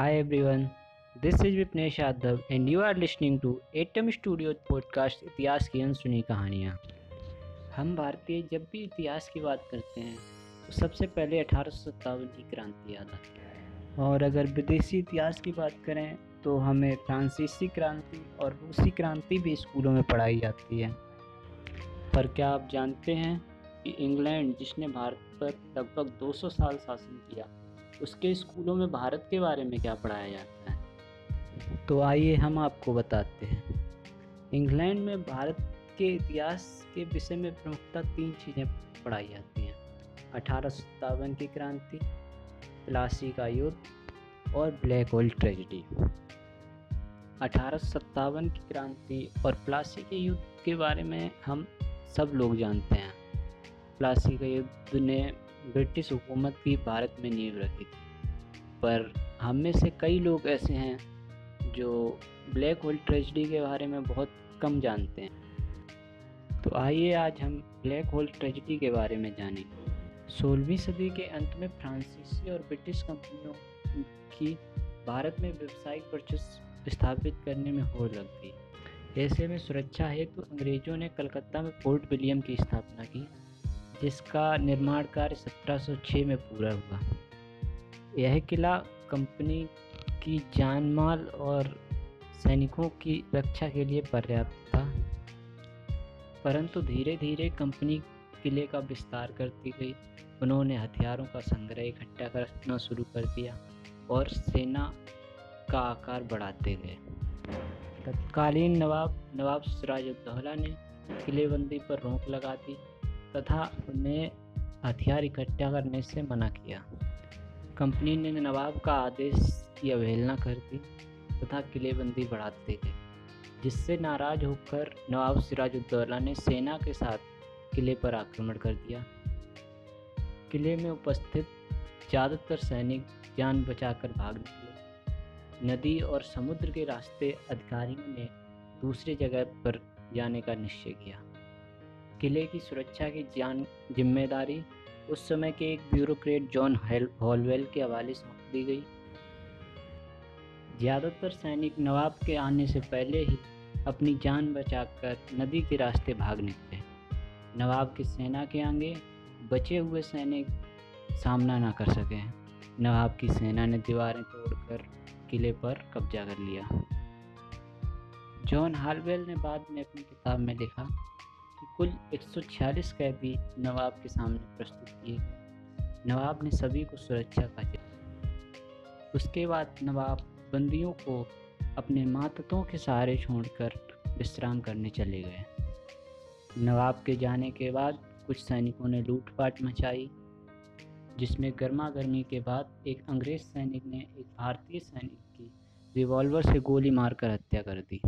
Hi everyone, this is Vipnesh Yadav and you are listening to Atom studio podcast इतिहास की अनसुनी कहानियाँ हम भारतीय जब भी इतिहास की बात करते हैं तो सबसे पहले अठारह सौ सत्तावन की क्रांति याद आती है। और अगर विदेशी इतिहास की बात करें तो हमें फ्रांसीसी क्रांति और रूसी क्रांति भी स्कूलों में पढ़ाई जाती है। पर क्या आप जानते हैं कि इंग्लैंड जिसने भारत पर लगभग 200 साल शासन किया उसके स्कूलों में भारत के बारे में क्या पढ़ाया जाता है? तो आइए हम आपको बताते हैं। इंग्लैंड में भारत के इतिहास के विषय में प्रमुखता तीन चीज़ें पढ़ाई जाती हैं। अठारह सौ सत्तावन की क्रांति, प्लासी का युद्ध और ब्लैक होल ट्रेजिडी। अठारह सौ सत्तावन की क्रांति और प्लासी के युद्ध के बारे में हम सब लोग जानते हैं। प्लासी का युद्ध ने ब्रिटिश हुकूमत की भारत में नींव रखी थी। पर हम में से कई लोग ऐसे हैं जो ब्लैक होल ट्रेजडी के बारे में बहुत कम जानते हैं। तो आइए आज हम ब्लैक होल ट्रेजडी के बारे में जानें। सोलहवीं सदी के अंत में फ्रांसीसी और ब्रिटिश कंपनियों की भारत में व्यावसायिक वर्चस्व स्थापित करने में होड़ लग गई। ऐसे में सुरक्षा हेतु तो अंग्रेज़ों ने कलकत्ता में फोर्ट विलियम की स्थापना की। जिसका निर्माण कार्य 1706 में पूरा हुआ। यह किला कंपनी की जान माल और सैनिकों की रक्षा के लिए पर्याप्त था, परंतु धीरे धीरे कंपनी किले का विस्तार करती गई। उन्होंने हथियारों का संग्रह इकट्ठा करना शुरू कर दिया और सेना का आकार बढ़ाते गए। तत्कालीन नवाब नवाब सिराजुद्दौला ने किलेबंदी पर रोक लगा दी। तथा उन्हें हथियार इकट्ठा करने से मना किया। कंपनी ने नवाब का आदेश की अवहेलना कर दी तथा किलेबंदी बढ़ाते गए जिससे नाराज़ होकर नवाब सिराजुद्दौला ने सेना के साथ किले पर आक्रमण कर दिया। किले में उपस्थित ज़्यादातर सैनिक जान बचाकर भाग निकले। नदी और समुद्र के रास्ते अधिकारियों ने दूसरी जगह पर जाने का निश्चय किया। किले की सुरक्षा की जान, ज़िम्मेदारी, उस समय के एक ब्यूरोक्रेट जॉन हॉलवेल के हवाले सौंप दी गई। ज़्यादातर सैनिक नवाब के आने से पहले ही अपनी जान बचाकर नदी के रास्ते भाग निकले। नवाब की सेना के आगे बचे हुए सैनिक सामना ना कर सके। नवाब की सेना ने दीवारें तोड़कर किले पर कब्जा कर लिया। जॉन हालवेल ने बाद में अपनी किताब में लिखा कि कुल 146 कैदी नवाब के सामने प्रस्तुत किए गए। नवाब ने सभी को सुरक्षा का उसके बाद नवाब बंदियों को अपने मातों के सहारे छोड़कर विश्राम करने चले गए। नवाब के जाने के बाद कुछ सैनिकों ने लूटपाट मचाई, जिसमें गर्मा गर्मी के बाद एक अंग्रेज़ सैनिक ने एक भारतीय सैनिक की रिवॉल्वर से गोली मारकर हत्या कर दी।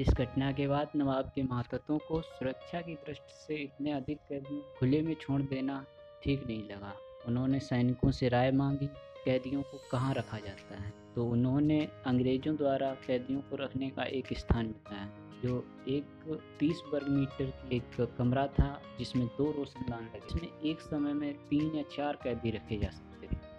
इस घटना के बाद नवाब के मातहतों को सुरक्षा की दृष्टि से इतने अधिक कैदियों खुले में छोड़ देना ठीक नहीं लगा। उन्होंने सैनिकों से राय मांगी, कैदियों को कहाँ रखा जाता है? तो उन्होंने अंग्रेज़ों द्वारा कैदियों को रखने का एक स्थान बताया, जो एक तीस वर्ग मीटर की एक कमरा था, जिसमें दो रोशनदान लगे। जिसमें एक समय में तीन या चार कैदी रखे जा सकते थे।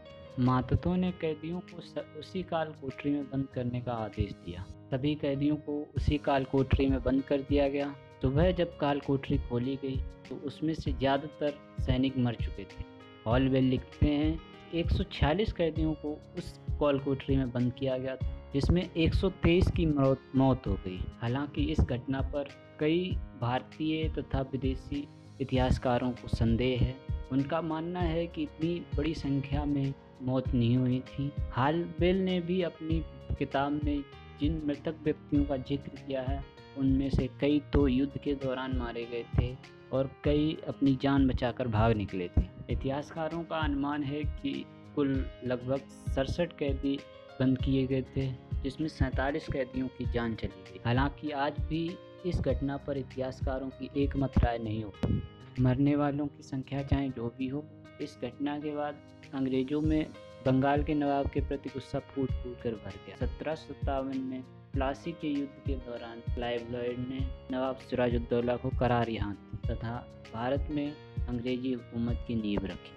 मातहतों ने कैदियों को उसी काल कोठरी में बंद करने का आदेश दिया। सभी कैदियों को उसी काल कोठरी में बंद कर दिया गया। सुबह जब काल कोठरी खोली गई तो उसमें से ज़्यादातर सैनिक मर चुके थे। हॉलवेल लिखते हैं 146 कैदियों को उस कॉल कोठरी में बंद किया गया था, जिसमें 123 की मौत मौत हो गई। हालाँकि इस घटना पर कई भारतीय तथा विदेशी इतिहासकारों को संदेह है। उनका मानना है कि इतनी बड़ी संख्या में मौत नहीं हुई थी। हाल बेल ने भी अपनी किताब में जिन मृतक व्यक्तियों का ज़िक्र किया है, उनमें से कई तो युद्ध के दौरान मारे गए थे और कई अपनी जान बचाकर भाग निकले थे। इतिहासकारों का अनुमान है कि कुल लगभग सड़सठ कैदी बंद किए गए थे, जिसमें सैंतालीस कैदियों की जान चली गई। हालाँकि आज भी इस घटना पर इतिहासकारों की एक मत राय नहीं हो मरने वालों की संख्या चाहे जो भी हो, इस घटना के बाद अंग्रेज़ों में बंगाल के नवाब के प्रति गुस्सा फूट फूट कर भर गया। सत्रह सत्तावन में प्लासी के युद्ध के दौरान क्लाइव लॉयड ने नवाब सिराजुद्दौला को करार यहाँ तथा भारत में अंग्रेज़ी हुकूमत की नींव रखी।